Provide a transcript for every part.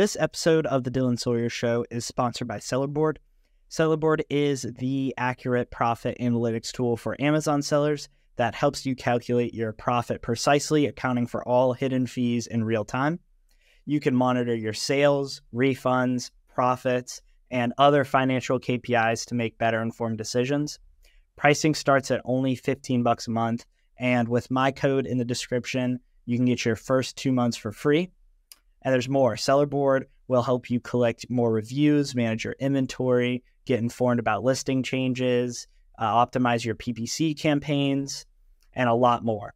This episode of the Dylan Sawyer Show is sponsored by Sellerboard. Sellerboard is the accurate profit analytics tool for Amazon sellers that helps you calculate your profit precisely, accounting for all hidden fees in real time. You can monitor your sales, refunds, profits, and other financial KPIs to make better informed decisions. Pricing starts at only 15 bucks a month, and with my code in the description, you can get your first 2 months for free. And there's more. Sellerboard will help you collect more reviews, manage your inventory, get informed about listing changes, uh, optimize your PPC campaigns, and a lot more.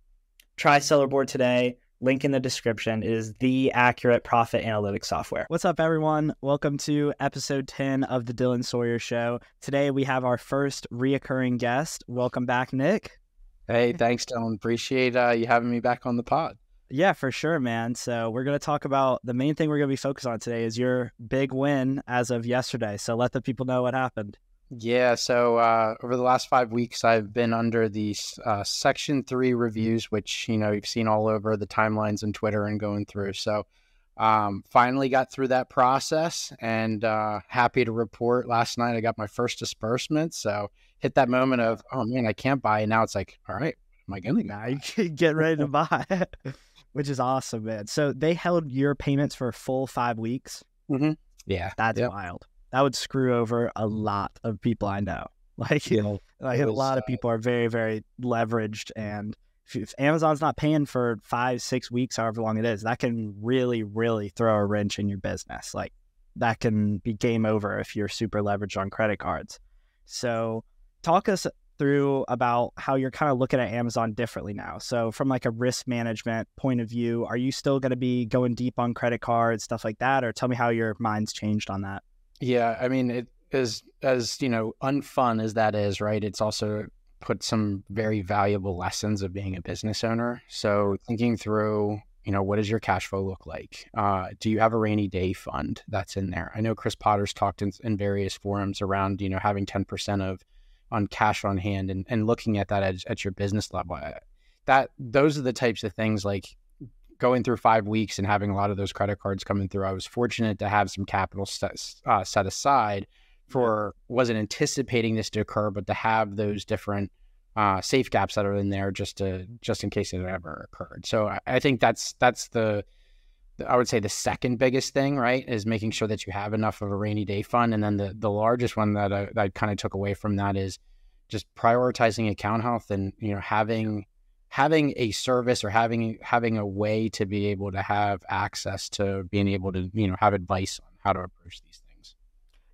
Try Sellerboard today. Link in the description it is the accurate profit analytics software. What's up, everyone? Welcome to episode 10 of the Dylan Sawyer Show. Today we have our first reoccurring guest. Welcome back, Nick. Hey, thanks, Dylan. Appreciate uh, you having me back on the pod. Yeah, for sure, man. So we're going to talk about the main thing we're going to be focused on today is your big win as of yesterday. So let the people know what happened. Yeah, so uh, over the last five weeks, I've been under the uh, Section 3 reviews, which, you know, you've seen all over the timelines and Twitter and going through. So um, finally got through that process and uh, happy to report last night I got my first disbursement. So hit that moment of, oh man, I can't buy. And now it's like, all right, am I going to Now get ready to buy. which is awesome, man. So they held your payments for a full five weeks. Mm-hmm. Yeah, that's yep. wild. That would screw over a lot of people I know. Like, you know, like a lot of people are very, very leveraged, and if, if Amazon's not paying for five, six weeks, however long it is, that can really, really throw a wrench in your business. Like, that can be game over if you're super leveraged on credit cards. So, talk us through about how you're kind of looking at Amazon differently now. So from like a risk management point of view, are you still going to be going deep on credit cards, stuff like that, or tell me how your mind's changed on that? Yeah, I mean, it is as you know, unfun as that is, right? It's also put some very valuable lessons of being a business owner. So thinking through, you know, what does your cash flow look like? Uh, do you have a rainy day fund that's in there? I know Chris Potter's talked in, in various forums around, you know, having ten percent of on cash on hand and, and looking at that at, at your business level. That those are the types of things like going through five weeks and having a lot of those credit cards coming through. I was fortunate to have some capital set, uh, set aside for wasn't anticipating this to occur, but to have those different uh, safe gaps that are in there just to just in case it ever occurred. So I, I think that's that's the I would say the second biggest thing, right, is making sure that you have enough of a rainy day fund. And then the, the largest one that I, I kind of took away from that is just prioritizing account health and, you know, having having a service or having having a way to be able to have access to being able to, you know, have advice on how to approach these things.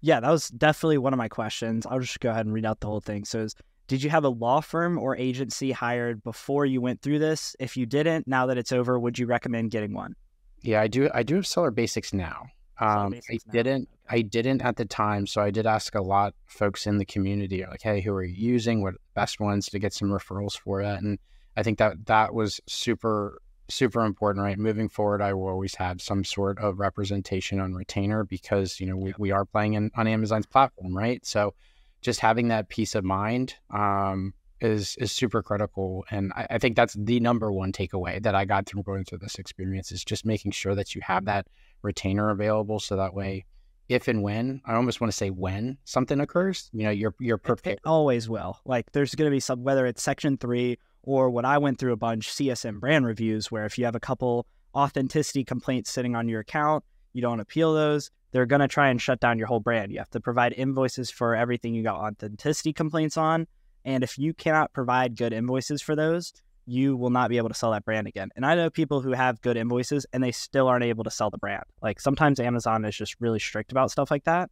Yeah, that was definitely one of my questions. I'll just go ahead and read out the whole thing. So did you have a law firm or agency hired before you went through this? If you didn't, now that it's over, would you recommend getting one? Yeah, I do. I do have seller basics now. Um, basics I now. didn't. Okay. I didn't at the time, so I did ask a lot of folks in the community, like, "Hey, who are you using? What best ones to get some referrals for that?" And I think that that was super super important, right? Moving forward, I will always have some sort of representation on retainer because you know we, we are playing in, on Amazon's platform, right? So just having that peace of mind um, is is super critical. And I, I, think that's the number one takeaway that I got through going through this experience is just making sure that you have that retainer available so that way if and when I almost want to say when something occurs, you know, you're you're prepared. It, it always will. Like there's gonna be some whether it's section three or what I went through a bunch CSM brand reviews where if you have a couple authenticity complaints sitting on your account, you don't appeal those, they're gonna try and shut down your whole brand. You have to provide invoices for everything you got authenticity complaints on and if you cannot provide good invoices for those, you will not be able to sell that brand again. And I know people who have good invoices and they still aren't able to sell the brand. Like sometimes Amazon is just really strict about stuff like that.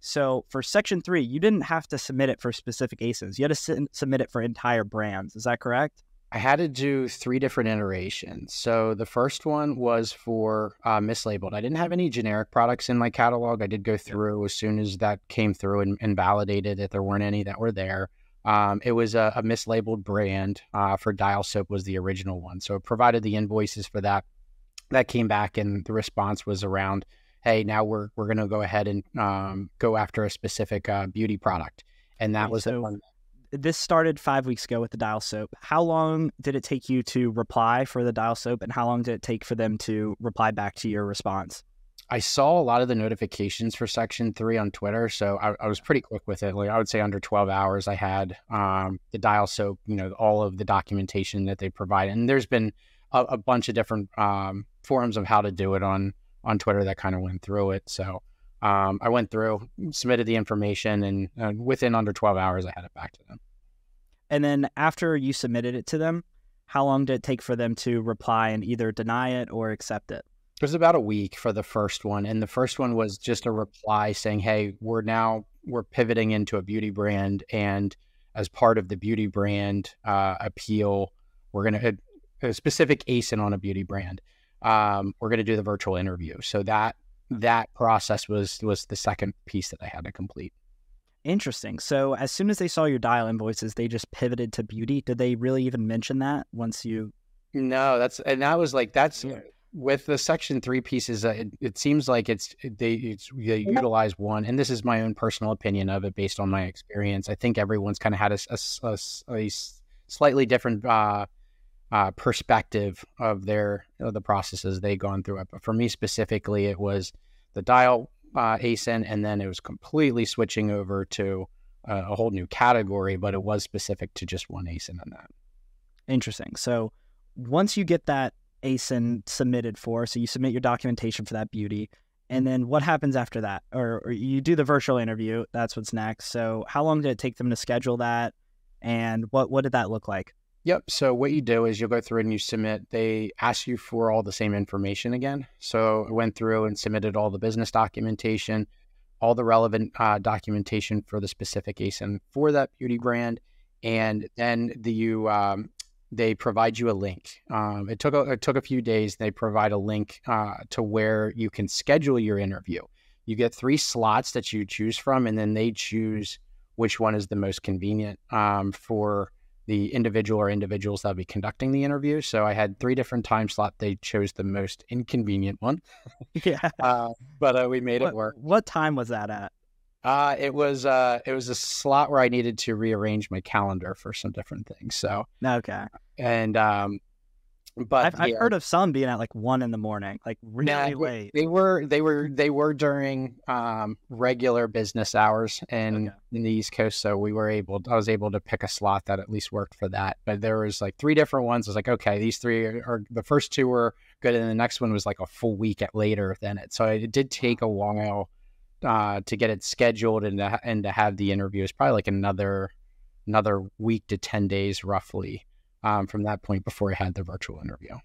So for section three, you didn't have to submit it for specific ASINs. You had to submit it for entire brands. Is that correct? I had to do three different iterations. So the first one was for uh, mislabeled. I didn't have any generic products in my catalog. I did go through as soon as that came through and, and validated that there weren't any that were there. Um, it was a, a mislabeled brand uh, for Dial Soap was the original one, so it provided the invoices for that. That came back, and the response was around, "Hey, now we're we're going to go ahead and um, go after a specific uh, beauty product," and that okay, was so one. This started five weeks ago with the Dial Soap. How long did it take you to reply for the Dial Soap, and how long did it take for them to reply back to your response? I saw a lot of the notifications for Section Three on Twitter, so I, I was pretty quick with it. Like I would say, under 12 hours, I had um, the dial soap, you know, all of the documentation that they provide, and there's been a, a bunch of different um, forums of how to do it on on Twitter that kind of went through it. So um, I went through, submitted the information, and uh, within under 12 hours, I had it back to them. And then after you submitted it to them, how long did it take for them to reply and either deny it or accept it? It was about a week for the first one, and the first one was just a reply saying, "Hey, we're now we're pivoting into a beauty brand, and as part of the beauty brand uh, appeal, we're going to a specific ASIN on a beauty brand. Um, we're going to do the virtual interview. So that that process was was the second piece that I had to complete. Interesting. So as soon as they saw your dial invoices, they just pivoted to beauty. Did they really even mention that once you? No, that's and that was like that's yeah. With the section three pieces. Uh, it, it, seems like it's they it's, they utilize one, and this is my own personal opinion of it based on my experience. I think everyone's kind of had a, a, a, a, slightly different uh, uh, perspective of their of the processes they've gone through it. But for me specifically, it was the dial uh, ASIN, and then it was completely switching over to uh, a whole new category, but it was specific to just one ASIN on that. Interesting. So once you get that ASIN submitted for, so you submit your documentation for that beauty, and then what happens after that? Or, or you do the virtual interview. That's what's next. So how long did it take them to schedule that? And what what did that look like? Yep. So what you do is you'll go through and you submit. They ask you for all the same information again. So I went through and submitted all the business documentation, all the relevant uh, documentation for the specific ASIN for that beauty brand, and then the you um, they provide you a link. Um, it took a, it took a few days. They provide a link uh, to where you can schedule your interview. You get three slots that you choose from, and then they choose which one is the most convenient um, for the individual or individuals that will be conducting the interview. So I had three different time slots. They chose the most inconvenient one. yeah, uh, but uh, we made what, it work. What time was that at? Uh, it was uh, it was a slot where I needed to rearrange my calendar for some different things. So okay, and um, but I've, yeah. I've, heard of some being at like one in the morning, like really nah, late. They were they were they were during um, regular business hours in okay. in the East Coast, so we were able. I was able to pick a slot that at least worked for that. But there was like three different ones. I was like, okay, these three are, are the first two were good, and the next one was like a full week at later than it. So it did take a while uh, to get it scheduled and to, and to have the interview. is probably like another another week to ten days roughly um, from that point before I had the virtual interview.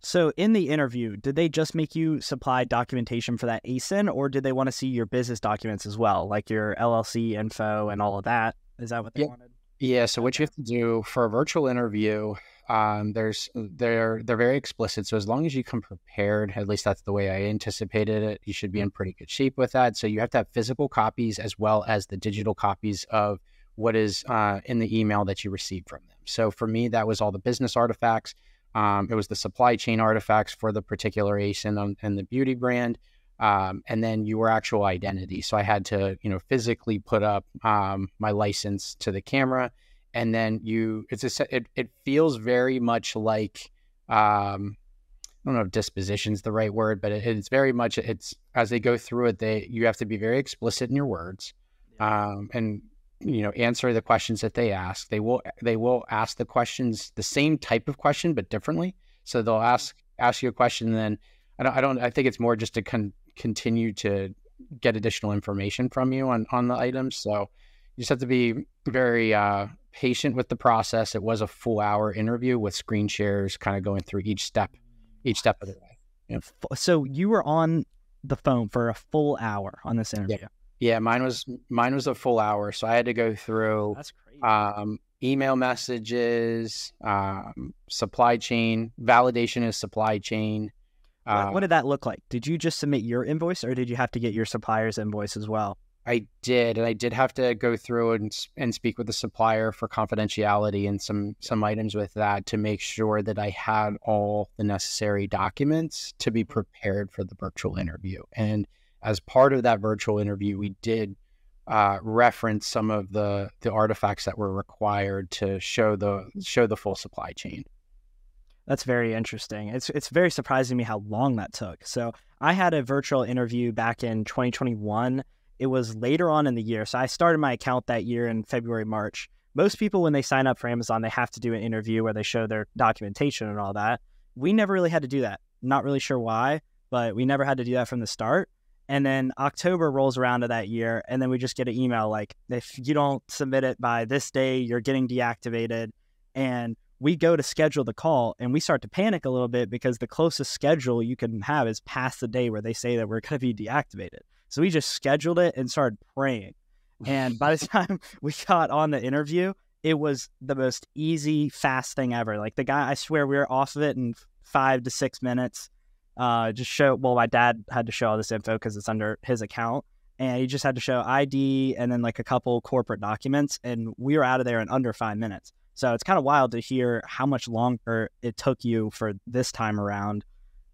So, in the interview, did they just make you supply documentation for that ASIN, or did they want to see your business documents as well, like your LLC info and all of that? Is that what they yeah. wanted? Yeah. So, what you have to do for a virtual interview, um, there's they're they're very explicit. So, as long as you come prepared, at least that's the way I anticipated it, you should be in pretty good shape with that. So, you have to have physical copies as well as the digital copies of what is uh, in the email that you received from them. So for me, that was all the business artifacts. Um, it was the supply chain artifacts for the particular ASIN and, and the beauty brand, um, and then your actual identity. So I had to, you know, physically put up um, my license to the camera, and then you. It's a. It, it feels very much like. Um, I don't know if disposition is the right word, but it, it's very much. It's as they go through it, they you have to be very explicit in your words, um, and you know answer the questions that they ask they will they will ask the questions the same type of question but differently so they'll ask ask you a question and then i don't i don't i think it's more just to con- continue to get additional information from you on on the items so you just have to be very uh, patient with the process it was a full hour interview with screen shares kind of going through each step each step of the way yeah. so you were on the phone for a full hour on this interview yeah. Yeah, mine was mine was a full hour, so I had to go through. Um, email messages, um, supply chain validation is supply chain. Uh, what, did that look like? Did you just submit your invoice, or did you have to get your supplier's invoice as well? I did, and I did have to go through and and speak with the supplier for confidentiality and some some items with that to make sure that I had all the necessary documents to be prepared for the virtual interview. And as part of that virtual interview, we did uh, reference some of the the artifacts that were required to show the show the full supply chain. That's very interesting. It's it's very surprising to me how long that took. So I had a virtual interview back in 2021. It was later on in the year. So I started my account that year in February, March. Most people, when they sign up for Amazon, they have to do an interview where they show their documentation and all that. We never really had to do that. Not really sure why, but we never had to do that from the start. And then October rolls around to that year, and then we just get an email like, if you don't submit it by this day, you're getting deactivated. And we go to schedule the call and we start to panic a little bit because the closest schedule you can have is past the day where they say that we're going to be deactivated. So we just scheduled it and started praying. And by the time we got on the interview, it was the most easy, fast thing ever. Like the guy, I swear we were off of it in five to six minutes uh, just show. Well, my dad had to show all this info because it's under his account, and he just had to show ID and then like a couple corporate documents, and we were out of there in under five minutes. So it's kind of wild to hear how much longer it took you for this time around,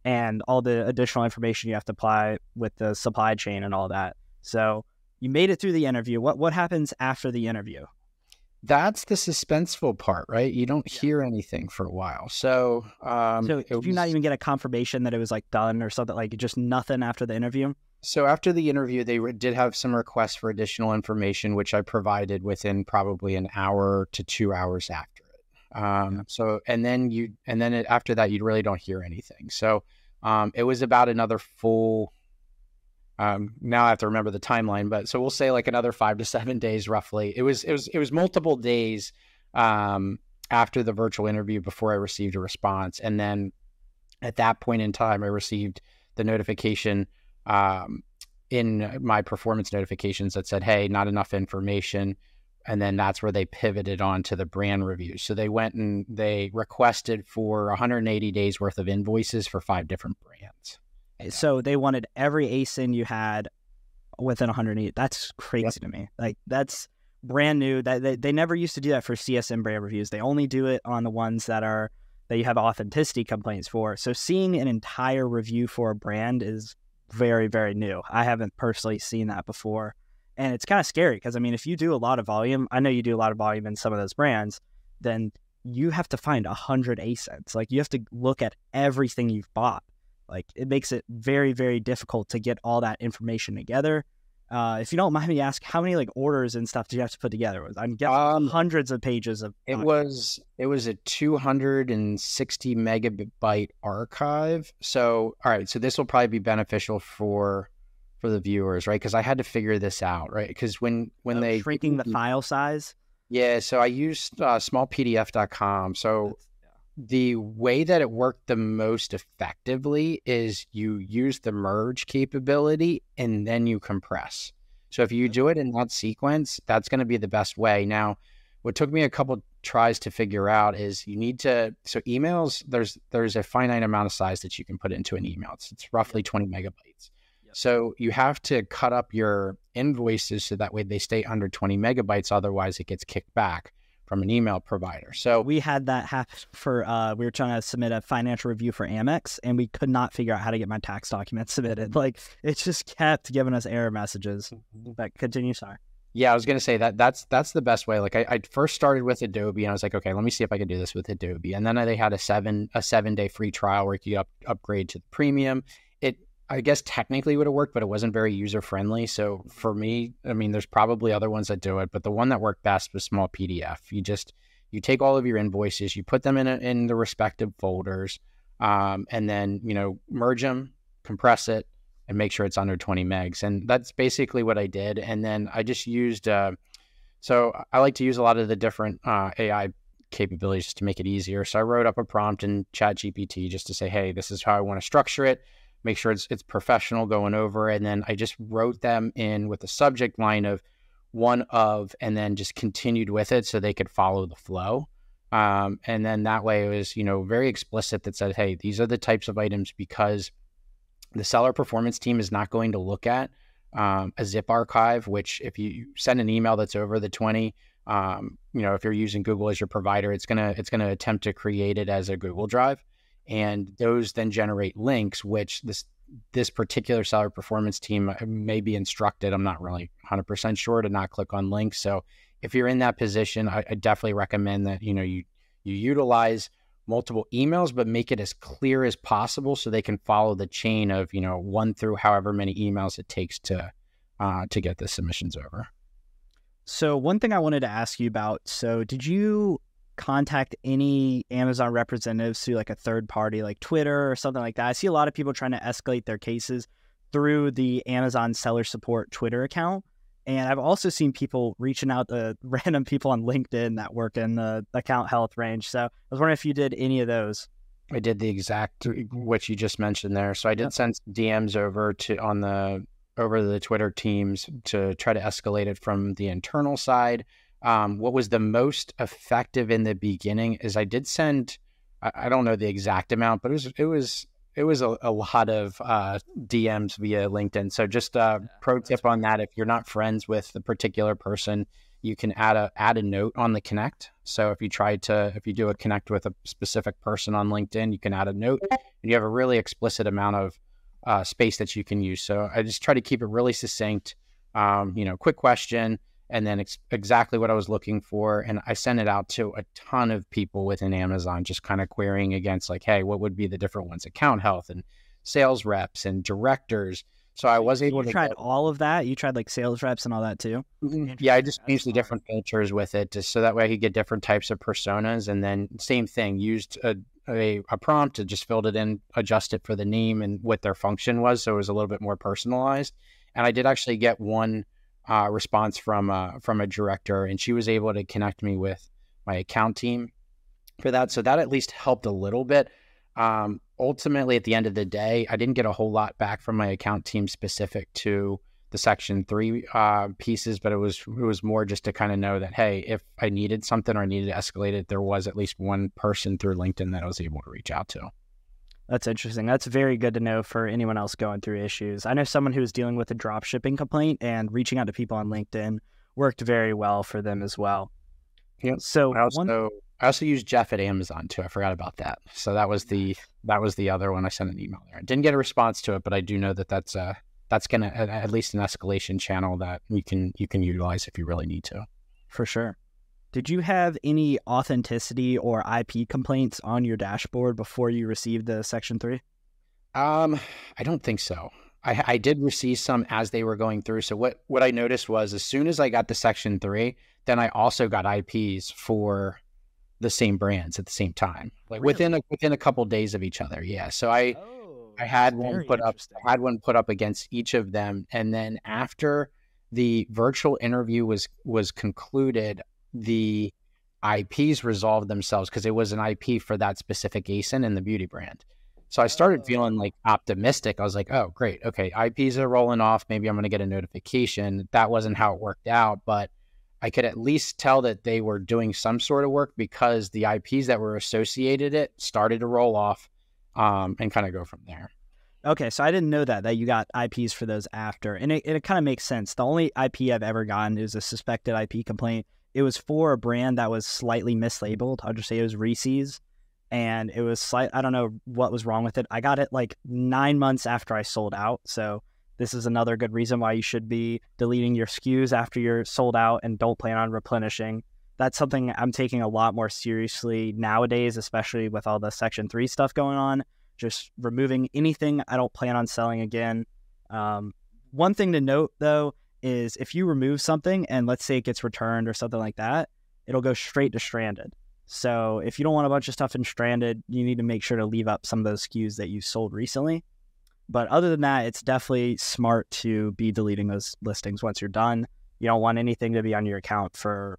and all the additional information you have to apply with the supply chain and all that. So you made it through the interview. What what happens after the interview? that's the suspenseful part, right? You don't yeah. hear anything for a while. So, um, so did was, you not even get a confirmation that it was like done or something like just nothing after the interview? So after the interview, they did have some requests for additional information, which I provided within probably an hour to two hours after. Um, yeah. So, and then you, and then it, after that, you really don't hear anything. So, um, it was about another full um, now I have to remember the timeline, but so we'll say like another five to seven days roughly. It was it was it was multiple days um, after the virtual interview before I received a response, and then at that point in time, I received the notification um, in my performance notifications that said, "Hey, not enough information." And then that's where they pivoted on to the brand reviews. So they went and they requested for 180 days worth of invoices for five different brands. Eh, so they wanted every ASIN you had within 180. That's crazy yep. to me. Like that's brand new. That they, they never used to do that for CSM brand reviews. They only do it on the ones that are that you have authenticity complaints for. So seeing an entire review for a brand is very very new. I haven't personally seen that before. And it's kind of scary because I mean if you do a lot of volume, I know you do a lot of volume in some of those brands, then you have to find a hundred ASINs. Like you have to look at everything you've bought like it makes it very, very difficult to get all that information together. Uh, if you don't mind me ask, how many like orders and stuff did you have to put together? I'm guessing um, hundreds of pages of. It was it was a 260 megabyte archive. So all right, so this will probably be beneficial for for the viewers, right? Because I had to figure this out, right? Because when when oh, they shrinking the file size. Yeah, so I used uh, smallpdf.com. So That's the way that it worked the most effectively is you use the merge capability and then you compress. So if you do it in that sequence, that's going to be the best way. Now, what took me a couple tries to figure out is you need to so emails there's there's a finite amount of size that you can put into an email. It's, it's roughly 20 megabytes. So you have to cut up your invoices so that way they stay under 20 megabytes otherwise it gets kicked back from an email provider. So we had that happen for uh, we were trying to submit a financial review for Amex, and we could not figure out how to get my tax documents submitted. Like it just kept giving us error messages. Mm-hmm. But continue, sorry. Yeah, I was gonna say that that's that's the best way. Like I, I first started with Adobe, and I was like, okay, let me see if I can do this with Adobe. And then they had a seven a seven day free trial where you could up, upgrade to the premium. I guess technically would have worked, but it wasn't very user friendly. So for me, I mean, there's probably other ones that do it, but the one that worked best was small PDF. You just you take all of your invoices, you put them in a, in the respective folders, um, and then you know merge them, compress it, and make sure it's under 20 megs. And that's basically what I did. And then I just used. Uh, so I like to use a lot of the different uh, AI capabilities just to make it easier. So I wrote up a prompt in ChatGPT just to say, hey, this is how I want to structure it make sure it's it's professional going over. And then I just wrote them in with a subject line of one of, and then just continued with it so they could follow the flow. Um, and then that way it was, you know, very explicit that said, hey, these are the types of items because the seller performance team is not going to look at um, a zip archive, which if you send an email that's over the 20, um, you know, if you're using Google as your provider, it's gonna it's gonna attempt to create it as a Google Drive and those then generate links which this this particular seller performance team uh, may be instructed. I'm not really 100% sure to not click on links. So if you're in that position I, I, definitely recommend that you know you you utilize multiple emails, but make it as clear as possible so they can follow the chain of, you know, one through however many emails it takes to uh, to get the submissions over. So one thing I wanted to ask you about, so did you contact any Amazon representatives through like a third party like Twitter or something like that? I see a lot of people trying to escalate their cases through the Amazon seller support Twitter account. And I've also seen people reaching out to random people on LinkedIn that work in the account health range. So I was wondering if you did any of those. I did the exact what you just mentioned there. So I did send DMs over to on the over the Twitter teams to try to escalate it from the internal side. Um, what was the most effective in the beginning is I did send. I, I don't know the exact amount, but it was it was it was a, a lot of uh, DMs via LinkedIn. So just a uh, yeah, pro tip on that: if you're not friends with the particular person, you can add a add a note on the connect. So if you try to if you do a connect with a specific person on LinkedIn, you can add a note, and you have a really explicit amount of uh, space that you can use. So I just try to keep it really succinct. Um, you know, quick question and then ex- exactly what I was looking for. And I sent it out to a ton of people within Amazon, just kind of querying against like, hey, what would be the different ones? Account health and sales reps and directors. So I was able you to tried go. all of that. You tried like sales reps and all that too. Mm-hmm. Yeah, I just changed the different filters with it, just so that way I could get different types of personas. And then same thing, used a, a, a prompt to just filled it in, adjust it for the name and what their function was, so it was a little bit more personalized. And I did actually get one uh, response from uh, from a director, and she was able to connect me with my account team for that. So that at least helped a little bit. Um, ultimately, at the end of the day, I didn't get a whole lot back from my account team specific to the Section Three uh, pieces, but it was it was more just to kind of know that hey, if I needed something or I needed to escalate it, there was at least one person through LinkedIn that I was able to reach out to. That's interesting. That's very good to know for anyone else going through issues. I know someone who was dealing with a drop shipping complaint and reaching out to people on LinkedIn worked very well for them as well. Yeah. So I also, one... I also used Jeff at Amazon too. I forgot about that. So that was the that was the other one. I sent an email there. I didn't get a response to it, but I do know that that's uh that's gonna at least an escalation channel that you can you can utilize if you really need to. For sure. Did you have any authenticity or IP complaints on your dashboard before you received the Section 3? Um, I don't think so. I, I did receive some as they were going through. So what, what I noticed was as soon as I got the Section 3, then I also got IPs for the same brands at the same time, like really? within a within a couple of days of each other. Yeah. So I oh, I had one put up I had one put up against each of them, and then after the virtual interview was was concluded, the IPs resolved themselves because it was an IP for that specific ASIN and the beauty brand. So I started oh. feeling like optimistic. I was like, oh, great. Okay. IPs are rolling off. Maybe I'm going to get a notification. That wasn't how it worked out, but I could at least tell that they were doing some sort of work because the IPs that were associated it started to roll off um, and kind of go from there. Okay, so I didn't know that that you got IPs for those after, and it, it kind of makes sense. The only IP I've ever gotten is a suspected IP complaint it was for a brand that was slightly mislabeled. I'll just say it was Reese's. And it was slight, I don't know what was wrong with it. I got it like nine months after I sold out. So this is another good reason why you should be deleting your SKUs after you're sold out and don't plan on replenishing. That's something I'm taking a lot more seriously nowadays, especially with all the Section 3 stuff going on. Just removing anything I don't plan on selling again. Um, one thing to note, though, is if you remove something and let's say it gets returned or something like that, it'll go straight to stranded. So if you don't want a bunch of stuff in stranded, you need to make sure to leave up some of those SKUs that you sold recently. But other than that, it's definitely smart to be deleting those listings once you're done. You don't want anything to be on your account for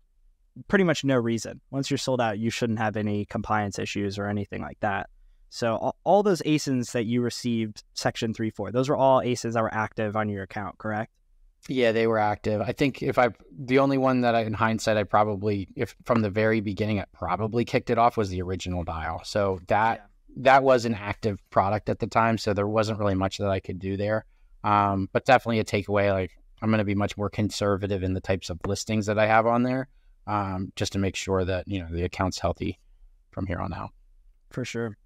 pretty much no reason. Once you're sold out, you shouldn't have any compliance issues or anything like that. So all, those ASINs that you received Section 3 for, those were all ASINs that were active on your account, correct? Yeah, they were active. I think if I, the only one that I, in hindsight, I probably, if from the very beginning, I probably kicked it off was the original dial. So that yeah. that was an active product at the time. So there wasn't really much that I could do there. Um, but definitely a takeaway. Like I'm going to be much more conservative in the types of listings that I have on there, um, just to make sure that you know the account's healthy from here on out. For sure.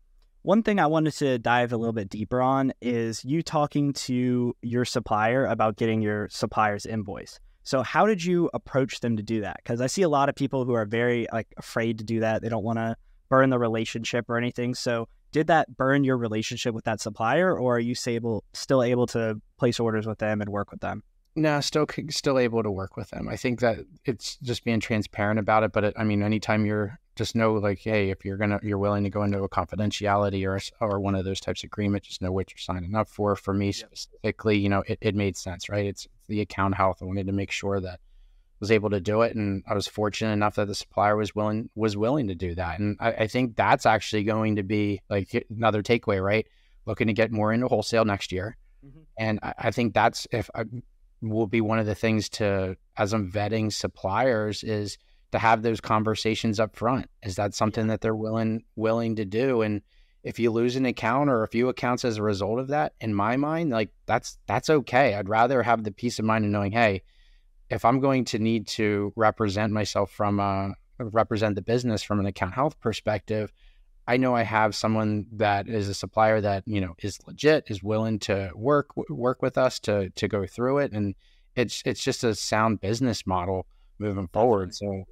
One thing I wanted to dive a little bit deeper on is you talking to your supplier about getting your supplier's invoice. So how did you approach them to do that? Because I see a lot of people who are very like afraid to do that. They don't want to burn the relationship or anything. So did that burn your relationship with that supplier, or are you able, still able to place orders with them and work with them? No, still still able to work with them. I think that it's just being transparent about it. But it, I mean, anytime you're just know like, hey, if you're gonna you're willing to go into a confidentiality or or one of those types of agreements just know what you're signing up for. For me specifically, you know, it, it made sense, right? It's the account health. I wanted to make sure that I was able to do it, and I was fortunate enough that the supplier was willing was willing to do that. And I, I think that's actually going to be like another takeaway, right? Looking to get more into wholesale next year. Mm-hmm. And I, I, think that's if I, will be one of the things to as I'm vetting suppliers is to have those conversations up front. Is that something that they're willing willing to do? And if you lose an account or a few accounts as a result of that, in my mind, like that's that's okay. I'd rather have the peace of mind of knowing, hey, if I'm going to need to represent myself from a represent the business from an account health perspective, I know I have someone that is a supplier that you know is legit, is willing to work work with us to to go through it, and it's it's just a sound business model moving forward. So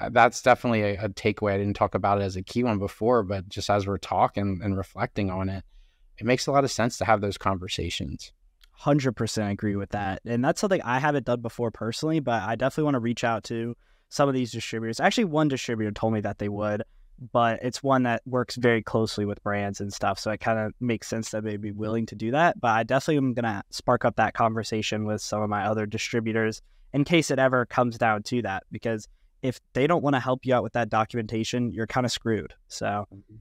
Uh, that's definitely a, a, takeaway. I didn't talk about it as a key one before, but just as we're talking and reflecting on it, it makes a lot of sense to have those conversations. 100% agree with that. And that's something I haven't done before personally, but I definitely want to reach out to some of these distributors. Actually, one distributor told me that they would but it's one that works very closely with brands and stuff. So it kind of makes sense that they'd be willing to do that. But I definitely am going to spark up that conversation with some of my other distributors in case it ever comes down to that. Because if they don't want to help you out with that documentation, you're kind of screwed. So, mm-hmm.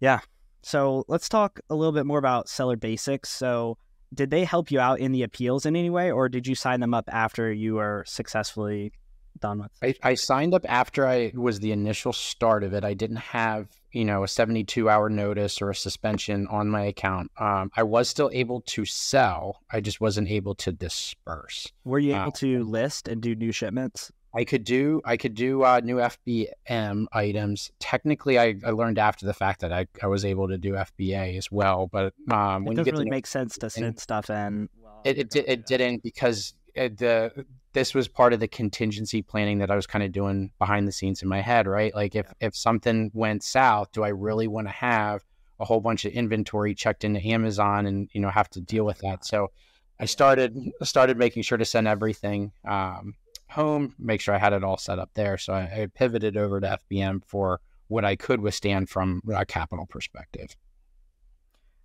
yeah. So let's talk a little bit more about Seller Basics. So, did they help you out in the appeals in any way, or did you sign them up after you were successfully done with? I, I signed up after I was the initial start of it. I didn't have, you know, a 72 hour notice or a suspension on my account. Um, I was still able to sell. I just wasn't able to disperse. Were you able uh, to list and do new shipments? I could do I could do uh, new FBM items. Technically, I, I learned after the fact that I, I was able to do FBA as well. But um, when it doesn't really make sense to send stuff in. It it, it, it didn't because it, the this was part of the contingency planning that I was kind of doing behind the scenes in my head, right? Like if yeah. if something went south, do I really want to have a whole bunch of inventory checked into Amazon and you know have to deal with that? So I started started making sure to send everything um, home, make sure I had it all set up there. So I, I pivoted over to FBM for what I could withstand from a capital perspective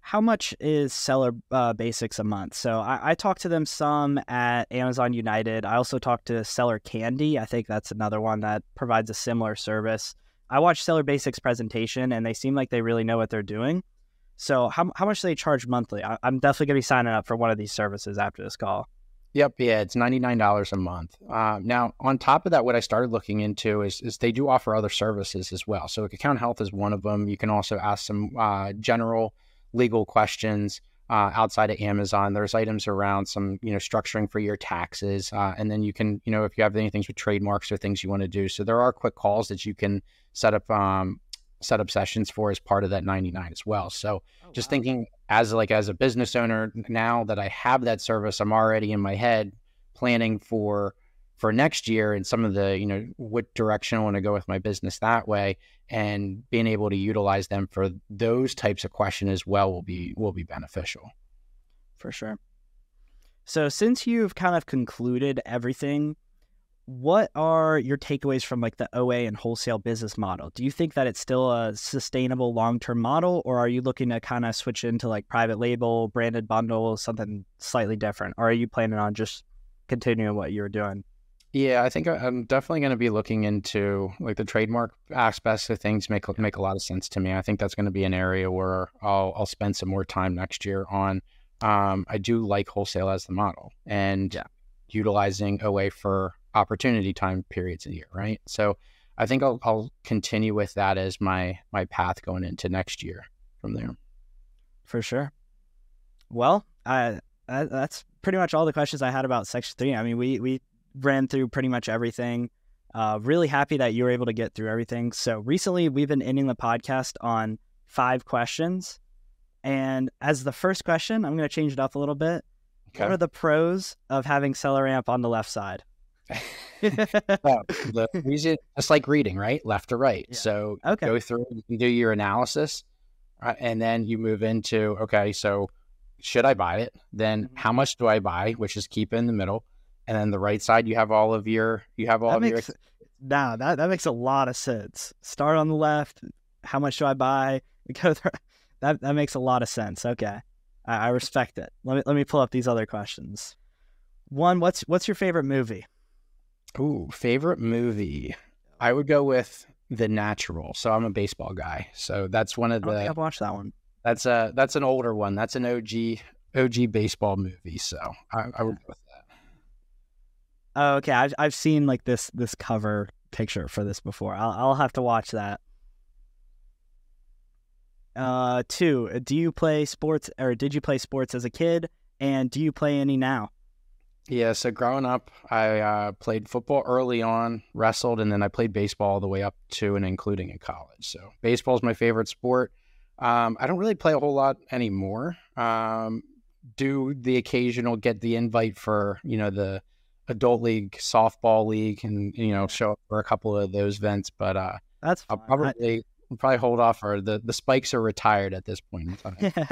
how much is Seller uh, Basics a month? So I, I talked to them some at Amazon United. I also talked to Seller Candy. I think that's another one that provides a similar service. I watched Seller Basics presentation, and they seem like they really know what they're doing. So how how much do they charge monthly? I, am definitely gonna be signing up for one of these services after this call. Yep, yeah, it's ninety nine dollars a month. Uh, now, on top of that, what I started looking into is is they do offer other services as well. So account health is one of them. You can also ask some uh, general legal questions uh, outside of Amazon. There's items around some, you know, structuring for your taxes, uh, and then you can, you know, if you have anything with trademarks or things you want to do. So there are quick calls that you can set up, um, set up sessions for as part of that 99 as well. So oh, just wow. thinking as like as a business owner now that I have that service, I'm already in my head planning for for next year and some of the you know what direction I want to go with my business that way and being able to utilize them for those types of question as well will be will be beneficial for sure so since you've kind of concluded everything what are your takeaways from like the OA and wholesale business model? Do you think that it's still a sustainable long-term model or are you looking to kind of switch into like private label, branded bundle, something slightly different? Or are you planning on just continuing what you were doing? Yeah, I think I'm definitely going to be looking into like the trademark aspects of things. Make make a lot of sense to me. I think that's going to be an area where I'll I'll spend some more time next year on. Um, I do like wholesale as the model and yeah. utilizing OA for opportunity time periods a year, right? So I think I'll I'll continue with that as my my path going into next year from there. For sure. Well, I, I that's pretty much all the questions I had about Section Three. I mean, we we ran through pretty much everything. Uh, really happy that you were able to get through everything. So recently, we've been ending the podcast on five questions. And as the first question, I'm going to change it up a little bit. Okay. What are the pros of having Seller Amp on the left side? So the reason, just like reading, right? Left to right. Yeah. So Okay. go through, you can do your analysis, uh, and then you move into okay, so should I buy it? Then Mhm. how much do I buy? Which is keep in the middle, and then the right side you have all of your you have all that of your makes now that that makes a lot of sense. Start on the left. How much do I buy? We Go through, that that makes a lot of sense. Okay, I, I respect it. Let me let me pull up these other questions. One, what's what's your favorite movie? Ooh, favorite movie. I would go with The Natural. So I'm a baseball guy. So that's one I of the I've watched that one. that's a that's an older one. That's an OG OG baseball movie. So I, I would go with that. Oh, okay. I've I've seen like this this cover picture for this before. I'll I'll have to watch that. Uh, two. Do you play sports or did you play sports as a kid? And do you play any now? Yeah, so growing up, I uh, played football early on, wrestled, and then I played baseball all the way up to and including in college. So baseball is my favorite sport. Um, I don't really play a whole lot anymore. Um, do the occasional get the invite for you know the adult league, softball league, and you know show up for a couple of those events, but uh, That's I'll fine. I- probably I'll probably hold off. Or the the spikes are retired at this point. Yeah,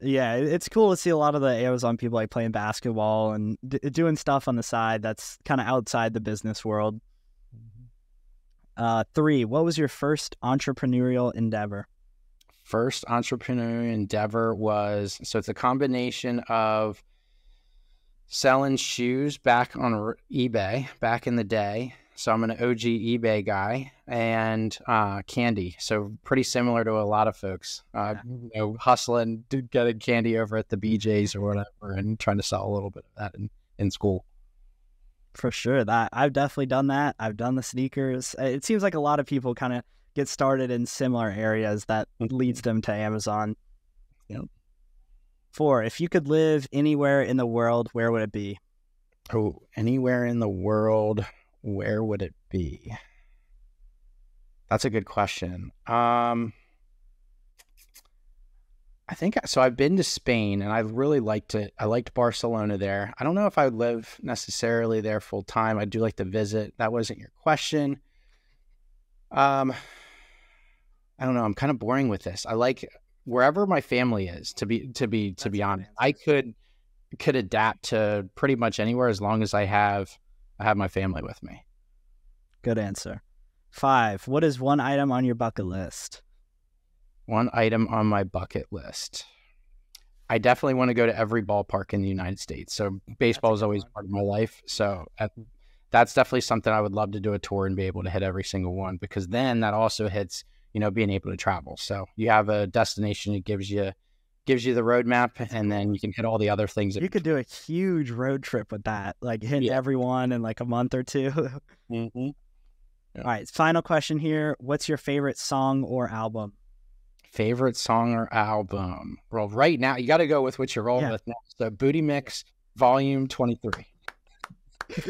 yeah. It's cool to see a lot of the Amazon people like playing basketball and d- doing stuff on the side that's kind of outside the business world. Uh, three. What was your first entrepreneurial endeavor? first entrepreneurial endeavor was so it's a combination of selling shoes back on eBay back in the day. So I'm an OG eBay guy and uh, candy. So pretty similar to a lot of folks, uh, you know, hustling, getting candy over at the BJ's or whatever, and trying to sell a little bit of that in, in school. For sure. That I've definitely done that. I've done the sneakers. Uh, It seems like a lot of people kind of get started in similar areas that leads them to Amazon. Yep. Four. If you could live anywhere in the world, where would it be? Oh, anywhere in the world, where would it be? That's a good question. Um, I think so. I've been to Spain, and I really liked it. I liked Barcelona there. I don't know if I would live necessarily there full time. I do like to visit. That wasn't your question. Um, I don't know. I'm kind of boring with this. I like wherever my family is. To be to be to That's be honest. I could could adapt to pretty much anywhere as long as I have I have my family with me. Good answer. Five. What is one item on your bucket list? One item on my bucket list. I definitely want to go to every ballpark in the United States. So baseball is always one. part of my life. So at, that's definitely something I would love to do a tour and be able to hit every single one because then that also hits, you know, being able to travel. So you have a destination that gives you gives you the roadmap and then you can hit all the other things. You could do a huge road trip with that, like hitting Yeah. everyone in like a month or two. hmm All right. Final question here. What's your favorite song or album? Favorite song or album? Well, right now you got to go with what you're rolling Yeah. with now. So Booty Mix Volume 23.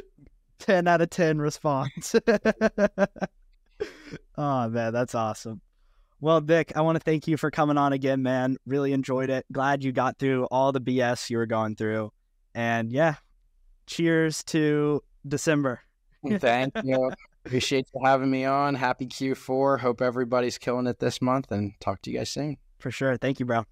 10 out of 10 response. oh, man, that's awesome. Well, Nick, I want to thank you for coming on again, man. Really enjoyed it. Glad you got through all the BS you were going through. And yeah, cheers to December. Thank you. Appreciate you having me on. Happy Q4. Hope everybody's killing it this month and talk to you guys soon. For sure. Thank you, bro.